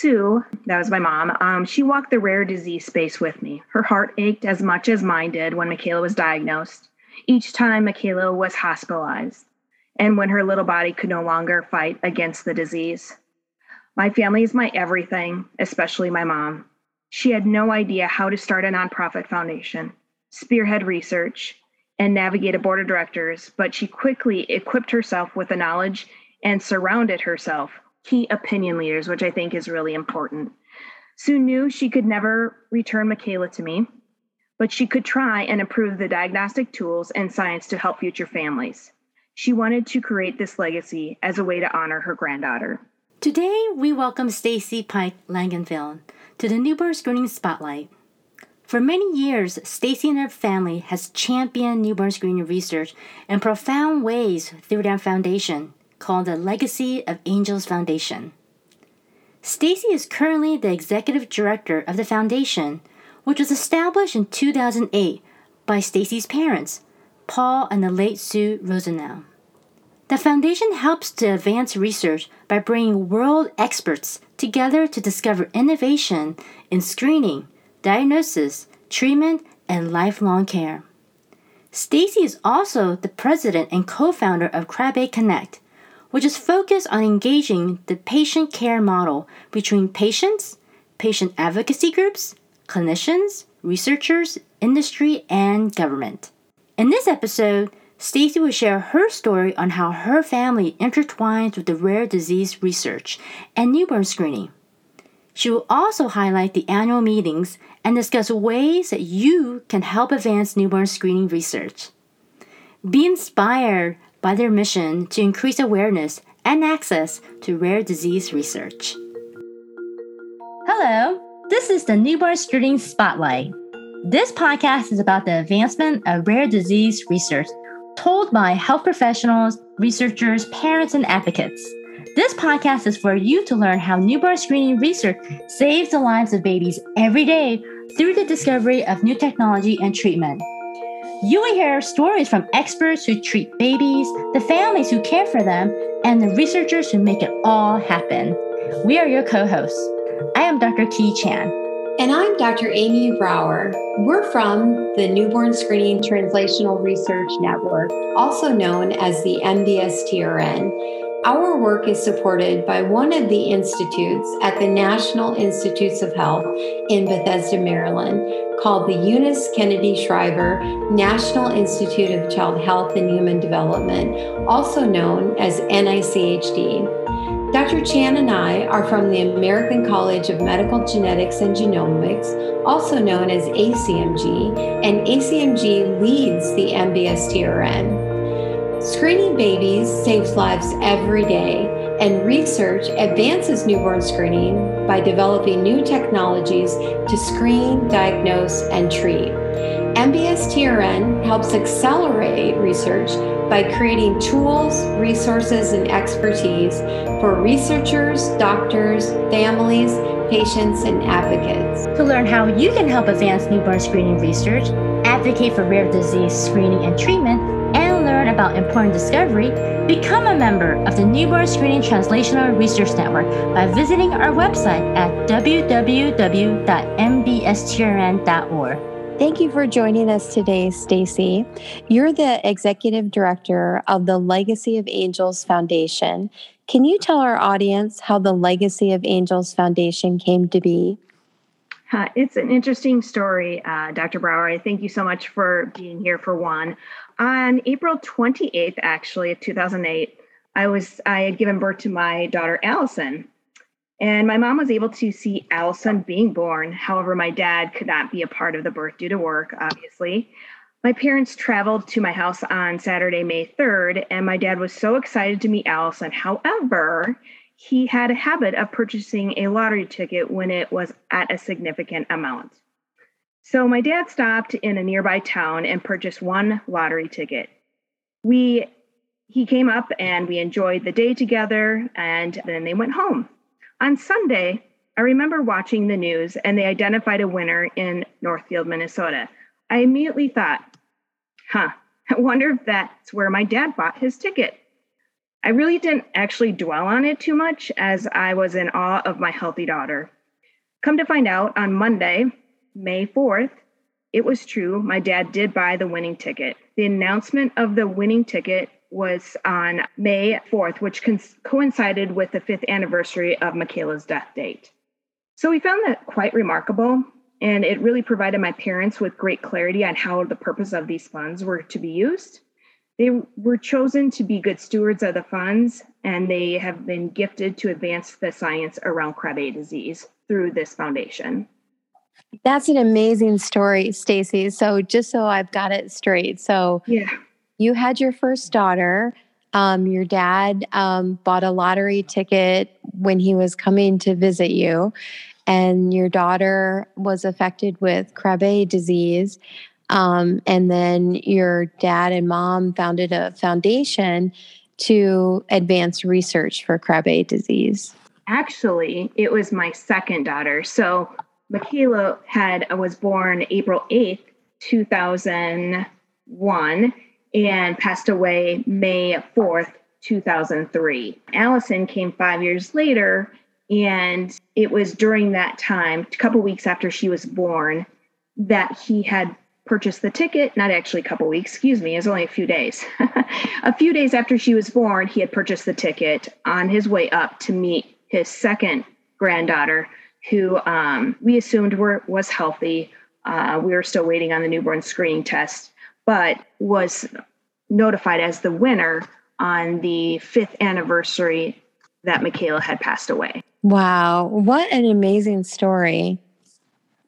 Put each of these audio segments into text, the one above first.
Sue, that was my mom, um, she walked the rare disease space with me. Her heart ached as much as mine did when Michaela was diagnosed, each time Michaela was hospitalized, and when her little body could no longer fight against the disease. My family is my everything, especially my mom. She had no idea how to start a nonprofit foundation, spearhead research, and navigate a board of directors, but she quickly equipped herself with the knowledge and surrounded herself key opinion leaders, which I think is really important. Sue knew she could never return Michaela to me, but she could try and improve the diagnostic tools and science to help future families. She wanted to create this legacy as a way to honor her granddaughter. Today, we welcome Stacy Pike Langenfeld to the Newborn Screening Spotlight. For many years, Stacy and her family has championed newborn screening research in profound ways through their foundation called the Legacy of Angels Foundation. Stacy is currently the executive director of the foundation, which was established in 2008 by Stacy's parents, Paul and the late Sue Rosenau. The foundation helps to advance research by bringing world experts together to discover innovation in screening, diagnosis, treatment, and lifelong care. Stacy is also the president and co-founder of Krabbe Connect, which is focused on engaging the patient care model between patients, patient advocacy groups, clinicians, researchers, industry, and government. In this episode, Stacy will share her story on how her family intertwines with the rare disease research and newborn screening. She will also highlight the annual meetings and discuss ways that you can help advance newborn screening research. Be inspired by their mission to increase awareness and access to rare disease research. Hello, this is the Newborn Screening Spotlight. This podcast is about the advancement of rare disease research told by health professionals, researchers, parents, and advocates. This podcast is for you to learn how newborn screening research saves the lives of babies every day through the discovery of new technology and treatment. You will hear stories from experts who treat babies, the families who care for them, and the researchers who make it all happen. We are your co hosts. I am Dr. Kee Chan. And I'm Dr. Amy Brower. We're from the Newborn Screening Translational Research Network, also known as the NBSTRN. Our work is supported by one of the institutes at the National Institutes of Health in Bethesda, Maryland, called the Eunice Kennedy Shriver National Institute of Child Health and Human Development, also known as NICHD. Dr. Chan and I are from the American College of Medical Genetics and Genomics, also known as ACMG, and ACMG leads the NBSTRN. Screening babies saves lives every day, and research advances newborn screening by developing new technologies to screen, diagnose, and treat. NBSTRN helps accelerate research by creating tools, resources, and expertise for researchers, doctors, families, patients, and advocates. To learn how you can help advance newborn screening research, advocate for rare disease screening and treatment, about important discovery, become a member of the Newborn Screening Translational Research Network by visiting our website at www.nbstrn.org. Thank you for joining us today, Stacy. You're the executive director of the Legacy of Angels Foundation. Can you tell our audience how the Legacy of Angels Foundation came to be? Uh, it's an interesting story, uh, Dr. Brower. Thank you so much for being here for one. On April 28th, actually, of 2008, I was I had given birth to my daughter Allison, and my mom was able to see Allison being born. However, my dad could not be a part of the birth due to work, obviously. My parents traveled to my house on Saturday, May 3rd, and my dad was so excited to meet Allison. However, he had a habit of purchasing a lottery ticket when it was at a significant amount. So my dad stopped in a nearby town and purchased one lottery ticket. We he came up and we enjoyed the day together and then they went home. On Sunday, I remember watching the news and they identified a winner in Northfield, Minnesota. I immediately thought, huh, I wonder if that's where my dad bought his ticket. I really didn't actually dwell on it too much as I was in awe of my healthy daughter. Come to find out, on Monday, May 4th, it was true. My dad did buy the winning ticket. The announcement of the winning ticket was on May 4th, which co- coincided with the fifth anniversary of Michaela's death date. So we found that quite remarkable, and it really provided my parents with great clarity on how the purpose of these funds were to be used. They were chosen to be good stewards of the funds, and they have been gifted to advance the science around Krabbe disease through this foundation. That's an amazing story, Stacy. So just so I've got it straight. So Yeah. you had your first daughter. Um, your dad um, bought a lottery ticket when he was coming to visit you, and your daughter was affected with Krabbe disease. Um, and then your dad and mom founded a foundation to advance research for Krabbe disease. Actually, it was my second daughter. So Michaela had uh, was born April 8th, 2001 and passed away May 4th, 2003. Allison came 5 years later and it was during that time, a couple weeks after she was born, that he had purchased the ticket, not actually a couple weeks, excuse me, it was only a few days. a few days after she was born, he had purchased the ticket on his way up to meet his second granddaughter, who um, we assumed were, was healthy. Uh, we were still waiting on the newborn screening test, but was notified as the winner on the fifth anniversary that Michaela had passed away. Wow, what an amazing story.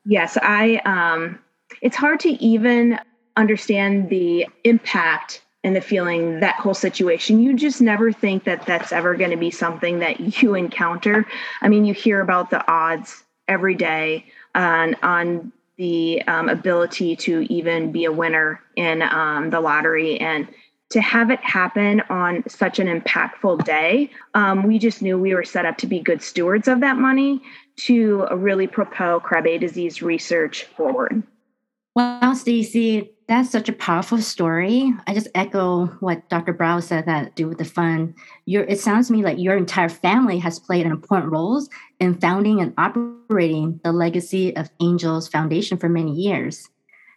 Yes, I um it's hard to even understand the impact and the feeling that whole situation. You just never think that that's ever going to be something that you encounter. I mean, you hear about the odds every day on on the um, ability to even be a winner in um, the lottery and to have it happen on such an impactful day, um, we just knew we were set up to be good stewards of that money to really propel Krabbe disease research forward. Wow, Stacy, that's such a powerful story. I just echo what Dr. Brower said that do with the fund. Your it sounds to me like your entire family has played an important role in founding and operating the legacy of Angels Foundation for many years.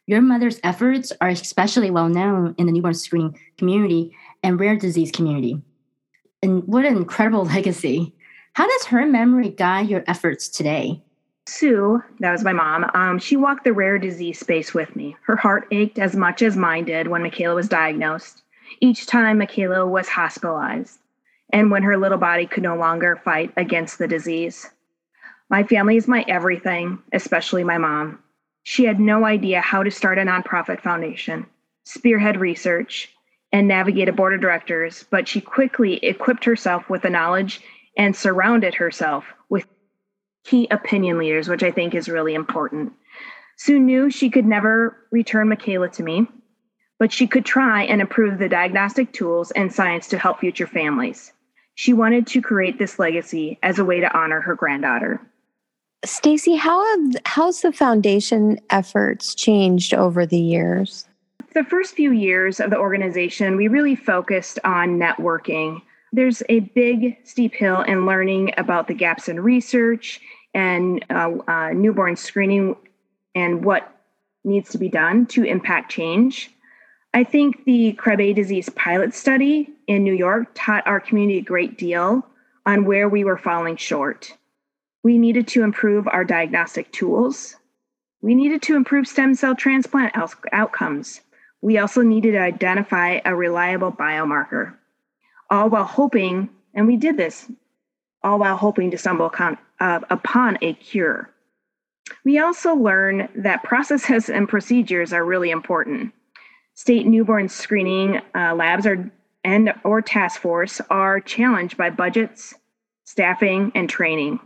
Your mother's efforts are especially well known in the newborn screening community and rare disease community. And what an incredible legacy. How does her memory guide your efforts today? Sue, that was my mom, um, she walked the rare disease space with me. Her heart ached as much as mine did when Michaela was diagnosed, each time Michaela was hospitalized, and when her little body could no longer fight against the disease. My family is my everything, especially my mom. She had no idea how to start a nonprofit foundation, spearhead research, and navigate a board of directors, but she quickly equipped herself with the knowledge and surrounded herself with key opinion leaders, which I think is really important. Sue knew she could never return Michaela to me, but she could try and improve the diagnostic tools and science to help future families. She wanted to create this legacy as a way to honor her granddaughter. Stacy, how have how's the foundation efforts changed over the years? The first few years of the organization, we really focused on networking. There's a big steep hill in learning about the gaps in research and uh, uh, newborn screening and what needs to be done to impact change. I think the Krabbe disease pilot study in New York taught our community a great deal on where we were falling short. We needed to improve our diagnostic tools. We needed to improve stem cell transplant outcomes. We also needed to identify a reliable biomarker, all while hoping, and we did this, all while hoping to stumble upon, uh, upon a cure. We also learn that processes and procedures are really important. State newborn screening uh, labs are and or task force are challenged by budgets, staffing, and training.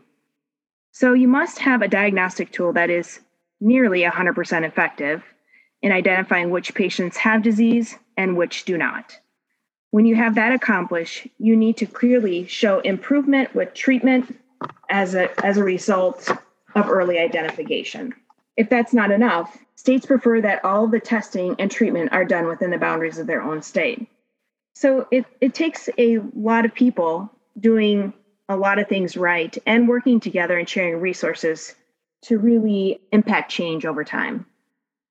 So you must have a diagnostic tool that is nearly 100% effective in identifying which patients have disease and which do not. When you have that accomplished, you need to clearly show improvement with treatment as a, as a result of early identification. If that's not enough, states prefer that all the testing and treatment are done within the boundaries of their own state. So it, it takes a lot of people doing a lot of things right and working together and sharing resources to really impact change over time.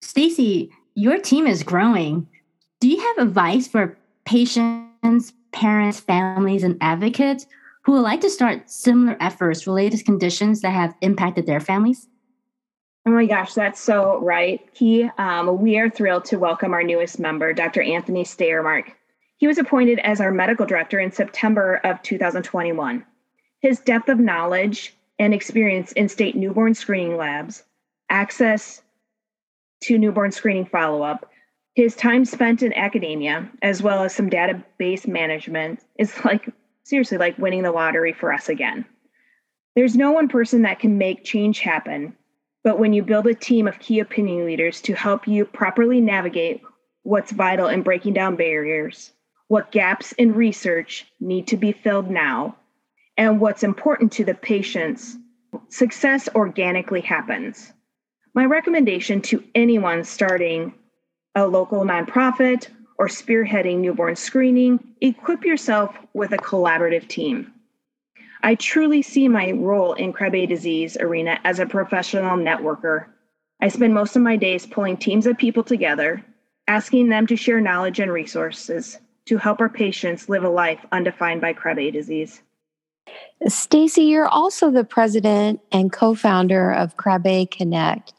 Stacy, your team is growing. Do you have advice for patients, parents, families, and advocates who would like to start similar efforts related to conditions that have impacted their families? Oh my gosh, that's so right. Key. um, we are thrilled to welcome our newest member, Dr. Anthony Steyermark. He was appointed as our medical director in September of 2021. His depth of knowledge and experience in state newborn screening labs, access to newborn screening follow up, his time spent in academia, as well as some database management, is like seriously like winning the lottery for us again. There's no one person that can make change happen, but when you build a team of key opinion leaders to help you properly navigate what's vital in breaking down barriers, what gaps in research need to be filled now, and what's important to the patients, success organically happens. My recommendation to anyone starting a local nonprofit or spearheading newborn screening, equip yourself with a collaborative team. I truly see my role in Krabbe disease arena as a professional networker. I spend most of my days pulling teams of people together, asking them to share knowledge and resources, to help our patients live a life undefined by Krabbe disease. Stacy, you're also the president and co-founder of Krabbe Connect.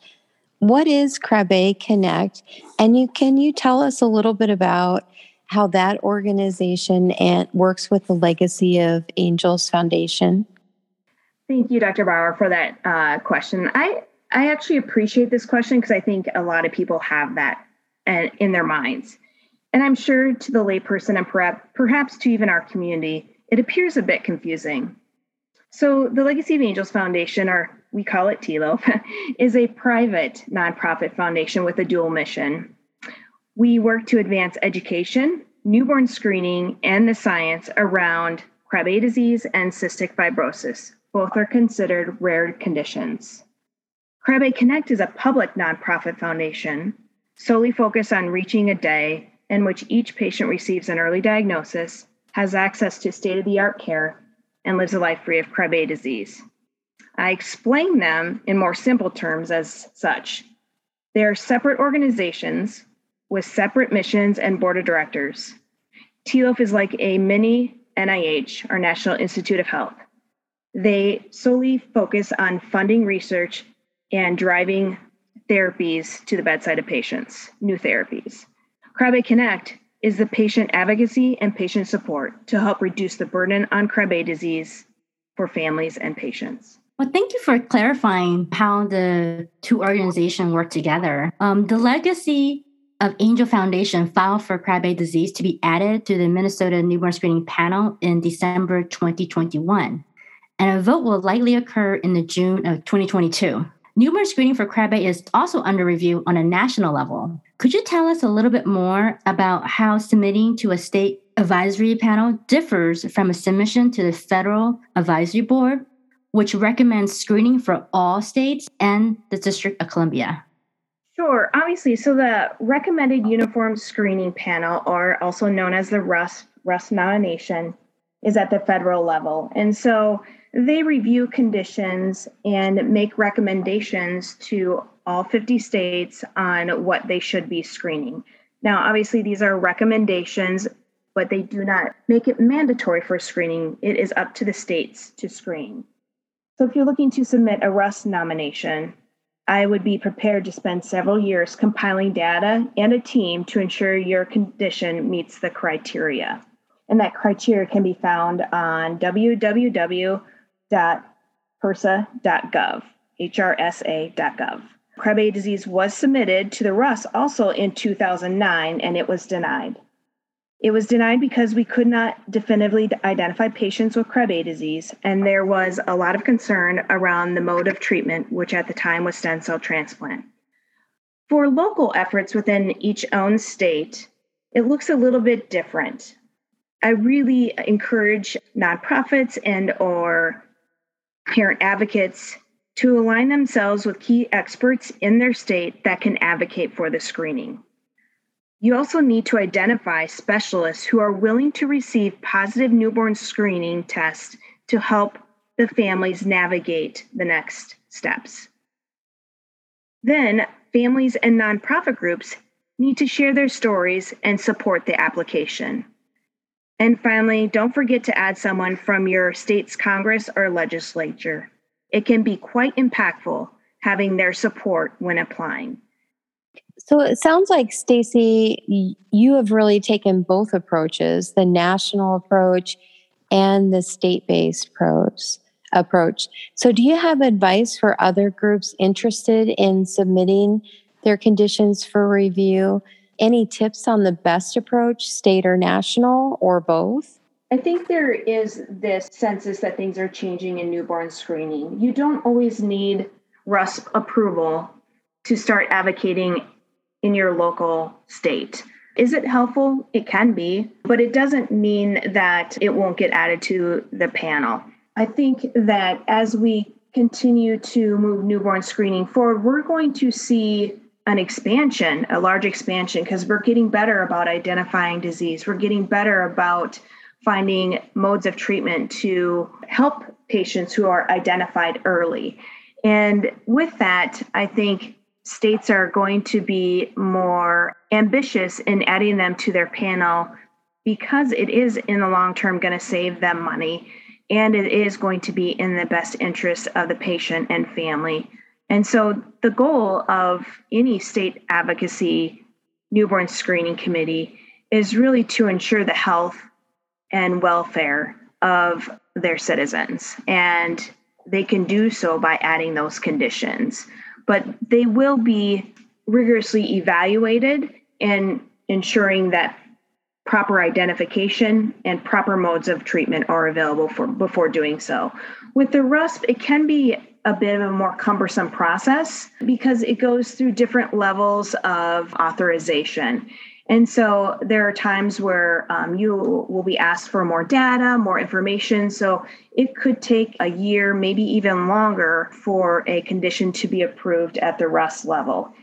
What is Krabbe Connect? And you can you tell us a little bit about how that organization and works with the legacy of Angels Foundation? Thank you, Dr. Bauer, for that uh, question. I I actually appreciate this question because I think a lot of people have that uh, in their minds. And I'm sure to the layperson and perhaps perhaps to even our community, it appears a bit confusing. So, the Legacy of Angels Foundation, or we call it TLOF, is a private nonprofit foundation with a dual mission. We work to advance education, newborn screening, and the science around Krabbe disease and cystic fibrosis. Both are considered rare conditions. Krabbe Connect is a public nonprofit foundation solely focused on reaching a day in which each patient receives an early diagnosis, has access to state of the art care, and lives a life free of Krabbe disease. I explain them in more simple terms as such. They are separate organizations with separate missions and board of directors. TLOF is like a mini NIH, our National Institute of Health. They solely focus on funding research and driving therapies to the bedside of patients, new therapies. Krabbe Connect is the patient advocacy and patient support to help reduce the burden on Krabbe disease for families and patients. Well, thank you for clarifying how the two organizations work together. Um, the legacy of Angel Foundation filed for Krabbe disease to be added to the Minnesota newborn screening panel in December 2021, and a vote will likely occur in the June of 2022. Newborn screening for Krabbe is also under review on a national level. Could you tell us a little bit more about how submitting to a state advisory panel differs from a submission to the federal advisory board, which recommends screening for all states and the District of Columbia? Sure, obviously. So the recommended uniform screening panel, or also known as the RUSP, RUSP nomination, is at the federal level. And so they review conditions and make recommendations to all 50 states on what they should be screening. Now, obviously, these are recommendations, but they do not make it mandatory for screening. It is up to the states to screen. So, if you're looking to submit a RUSP nomination, I would be prepared to spend several years compiling data and a team to ensure your condition meets the criteria. And that criteria can be found on www hrsa.gov. Krabbe disease was submitted to the RUSP also in 2009 and it was denied. It was denied because we could not definitively identify patients with Krabbe disease, and there was a lot of concern around the mode of treatment, which at the time was stem cell transplant. For local efforts within each own state, it looks a little bit different. I really encourage nonprofits and or parent advocates to align themselves with key experts in their state that can advocate for the screening. You also need to identify specialists who are willing to receive positive newborn screening tests to help the families navigate the next steps. Then, families and nonprofit groups need to share their stories and support the application. And finally, don't forget to add someone from your state's Congress or legislature. It can be quite impactful having their support when applying. So it sounds like Stacy, you have really taken both approaches, the national approach and the state-based approach. Approach. So, do you have advice for other groups interested in submitting their conditions for review? Any tips on the best approach, state or national, or both? I think there is this census that things are changing in newborn screening. You don't always need RUSP approval to start advocating in your local state. Is it helpful? It can be, but it doesn't mean that it won't get added to the panel. I think that as we continue to move newborn screening forward, we're going to see an expansion, a large expansion, because we're getting better about identifying disease. We're getting better about finding modes of treatment to help patients who are identified early. And with that, I think states are going to be more ambitious in adding them to their panel because it is in the long term going to save them money and it is going to be in the best interest of the patient and family. And so the goal of any state advocacy newborn screening committee is really to ensure the health and welfare of their citizens. And they can do so by adding those conditions but they will be rigorously evaluated and ensuring that proper identification and proper modes of treatment are available for before doing so. With the RUSP, it can be a bit of a more cumbersome process because it goes through different levels of authorization. And so there are times where um, you will be asked for more data, more information. So it could take a year, maybe even longer, for a condition to be approved at the RUSP level.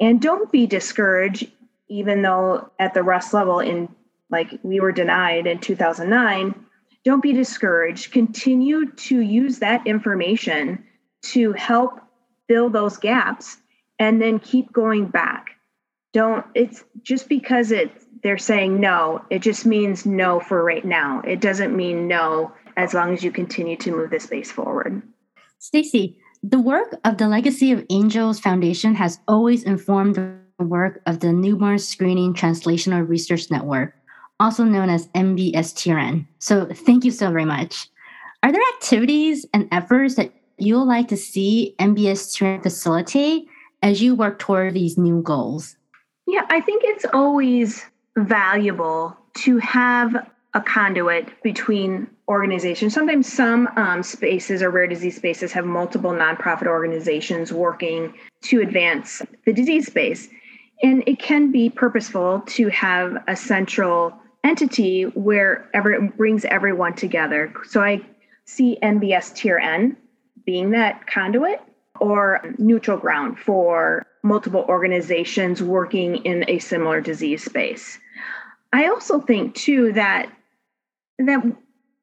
And don't be discouraged, even though at the RUSP level, in like we were denied in 2009, don't be discouraged. Continue to use that information to help fill those gaps and then keep going back don't it's just because it they're saying no it just means no for right now. It doesn't mean no as long as you continue to move the space forward. Stacy the work of the legacy of angels foundation has always informed the work of the newborn screening translational research network also known as nbstrn so thank you so very much. Are there activities and efforts that you'll like to see nbstrn facilitate as you work toward these new goals yeah, I think it's always valuable to have a conduit between organizations. Sometimes some um, spaces or rare disease spaces have multiple nonprofit organizations working to advance the disease space. And it can be purposeful to have a central entity where it brings everyone together. So I see NBSTRN being that conduit or neutral ground for multiple organizations working in a similar disease space. I also think too that that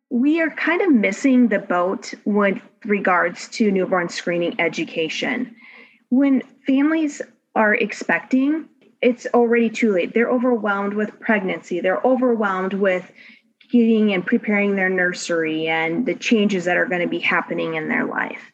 we are kind of missing the boat with regards to newborn screening education. When families are expecting, it's already too late. They're overwhelmed with pregnancy. They're overwhelmed with getting and preparing their nursery and the changes that are going to be happening in their life.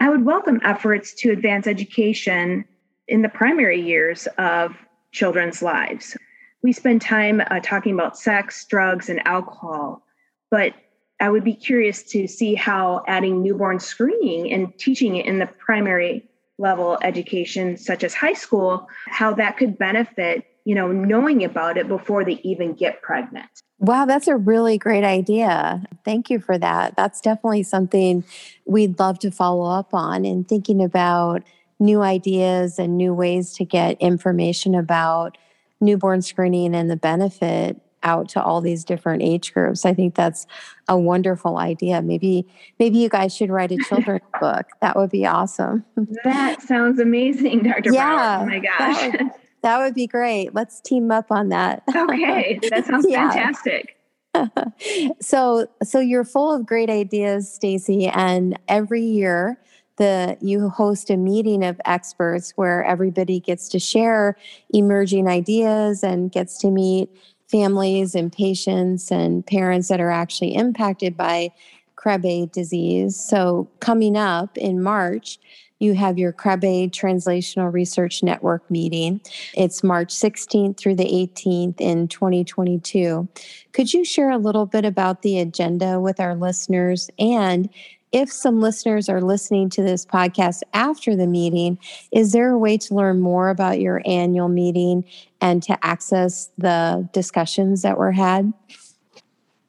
I would welcome efforts to advance education in the primary years of children's lives. We spend time uh, talking about sex, drugs, and alcohol, but I would be curious to see how adding newborn screening and teaching it in the primary level education, such as high school, how that could benefit, you know, knowing about it before they even get pregnant. Wow, that's a really great idea. Thank you for that. That's definitely something we'd love to follow up on and thinking about new ideas and new ways to get information about newborn screening and the benefit out to all these different age groups. I think that's a wonderful idea. Maybe maybe you guys should write a children's book. That would be awesome. That sounds amazing, Dr. Yeah, Brower. Oh my gosh. That would, that would be great. Let's team up on that. Okay, that sounds yeah. fantastic. so so you're full of great ideas, Stacy, and every year the you host a meeting of experts where everybody gets to share emerging ideas and gets to meet families and patients and parents that are actually impacted by Krabbe disease. So coming up in March, you have your Krabbe Translational Research Network meeting. It's March 16th through the 18th in 2022. Could you share a little bit about the agenda with our listeners? And if some listeners are listening to this podcast after the meeting, is there a way to learn more about your annual meeting and to access the discussions that were had?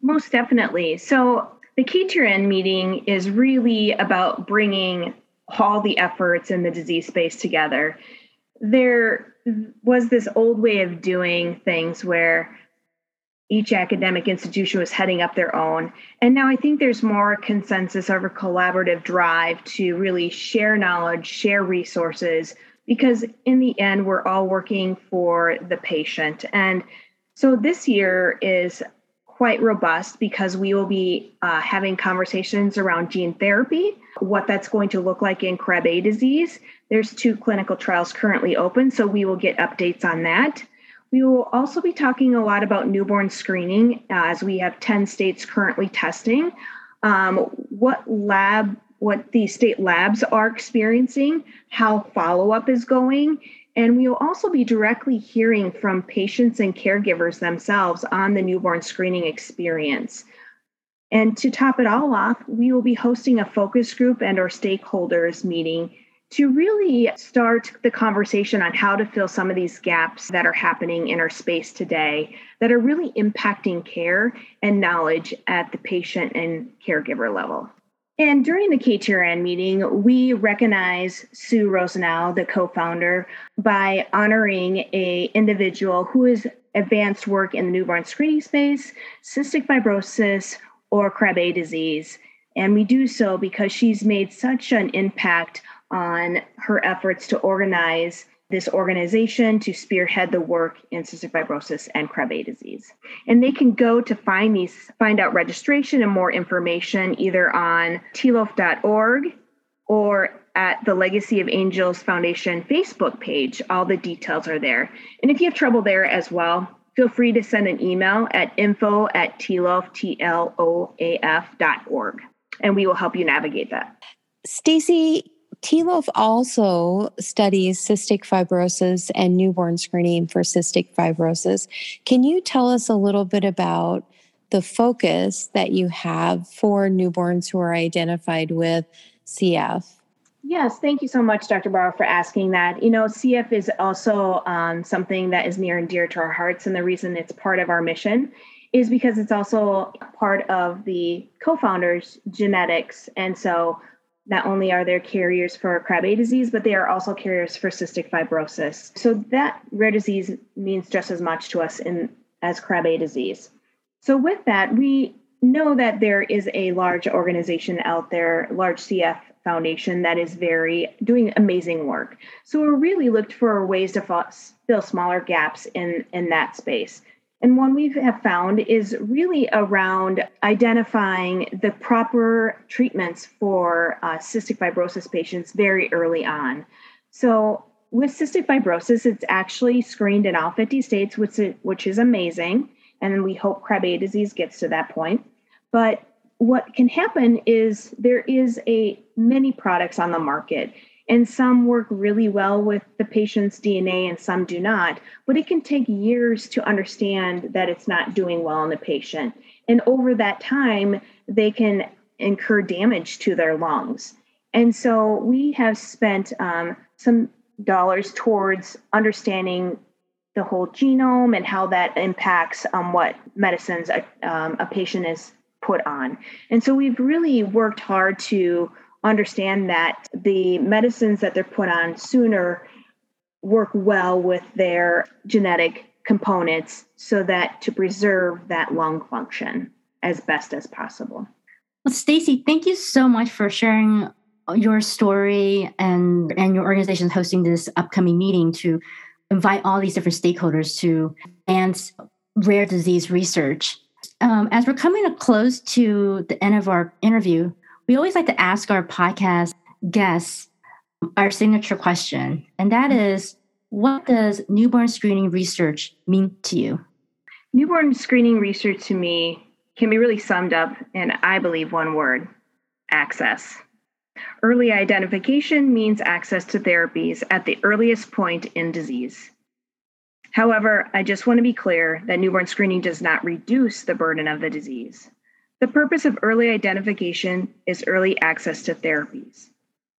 Most definitely. So, the KTRN meeting is really about bringing all the efforts in the disease space together. There was this old way of doing things where each academic institution was heading up their own. And now I think there's more consensus over collaborative drive to really share knowledge, share resources, because in the end, we're all working for the patient. And so this year is quite robust because we will be uh, having conversations around gene therapy, what that's going to look like in Krabbe disease. There's two clinical trials currently open, so we will get updates on that. We will also be talking a lot about newborn screening uh, as we have 10 states currently testing. Um, what lab, what the state labs are experiencing, how follow up is going, and we will also be directly hearing from patients and caregivers themselves on the newborn screening experience. And to top it all off, we will be hosting a focus group and our stakeholders meeting to really start the conversation on how to fill some of these gaps that are happening in our space today that are really impacting care and knowledge at the patient and caregiver level. And during the KTRN meeting, we recognize Sue Rosenau, the co-founder, by honoring a individual who has advanced work in the newborn screening space, cystic fibrosis, or Krabbe disease. And we do so because she's made such an impact on her efforts to organize this organization to spearhead the work in cystic fibrosis and Krabbe disease. And they can go to find these, find out registration and more information either on tlof.org or at the Legacy of Angels Foundation Facebook page. All the details are there. And if you have trouble there as well, feel free to send an email at info at tlof, T-L-O-A-F dot org, and we will help you navigate that. Stacy, TLOF also studies cystic fibrosis and newborn screening for cystic fibrosis. Can you tell us a little bit about the focus that you have for newborns who are identified with CF? Yes, thank you so much, Dr. Barrow, for asking that. You know, CF is also um, something that is near and dear to our hearts, and the reason it's part of our mission is because it's also part of the co founders' genetics. And so not only are there carriers for Krabbe disease, but they are also carriers for cystic fibrosis. So that rare disease means just as much to us in as Krabbe disease. So with that, we know that there is a large organization out there, large CF foundation that is very doing amazing work. So we really looked for ways to fill smaller gaps in in that space. And one we have found is really around identifying the proper treatments for uh, cystic fibrosis patients very early on. So, with cystic fibrosis, it's actually screened in all 50 states, which is, which is amazing. And we hope Krabbe disease gets to that point. But what can happen is there is a many products on the market and some work really well with the patient's DNA and some do not. But it can take years to understand that it's not doing well in the patient. And over that time, they can incur damage to their lungs. And so we have spent um, some dollars towards understanding the whole genome and how that impacts um, what medicines a, um, a patient is put on. And so we've really worked hard to understand that the medicines that they're put on sooner work well with their genetic components so that to preserve that lung function as best as possible. Well, Stacy, thank you so much for sharing your story and and your organization hosting this upcoming meeting to invite all these different stakeholders to advance rare disease research. Um, as we're coming close to the end of our interview, we always like to ask our podcast guests our signature question, and that mm-hmm. is what does newborn screening research mean to you? Newborn screening research to me can be really summed up in, I believe, one word access. Early identification means access to therapies at the earliest point in disease. However, I just want to be clear that newborn screening does not reduce the burden of the disease. The purpose of early identification is early access to therapies.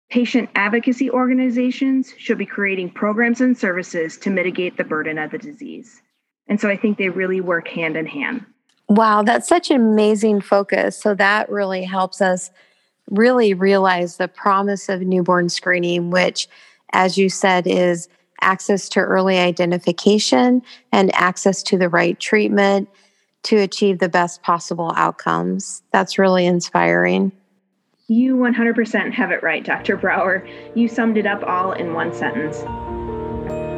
Patient advocacy organizations should be creating programs and services to mitigate the burden of the disease. And so I think they really work hand in hand. Wow, that's such an amazing focus. So that really helps us really realize the promise of newborn screening, which, as you said, is access to early identification and access to the right treatment to achieve the best possible outcomes. That's really inspiring. You 100% have it right, Dr. Brower. You summed it up all in one sentence.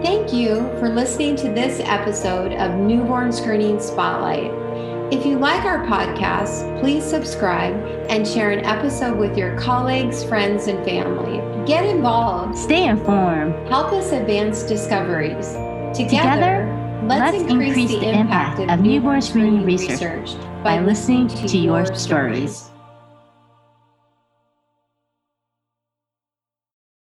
Thank you for listening to this episode of Newborn Screening Spotlight. If you like our podcast, please subscribe and share an episode with your colleagues, friends, and family. Get involved. Stay informed. Help us advance discoveries. Together, Together let's, let's increase, increase, the impact, of newborn screening research, by listening to, your stories.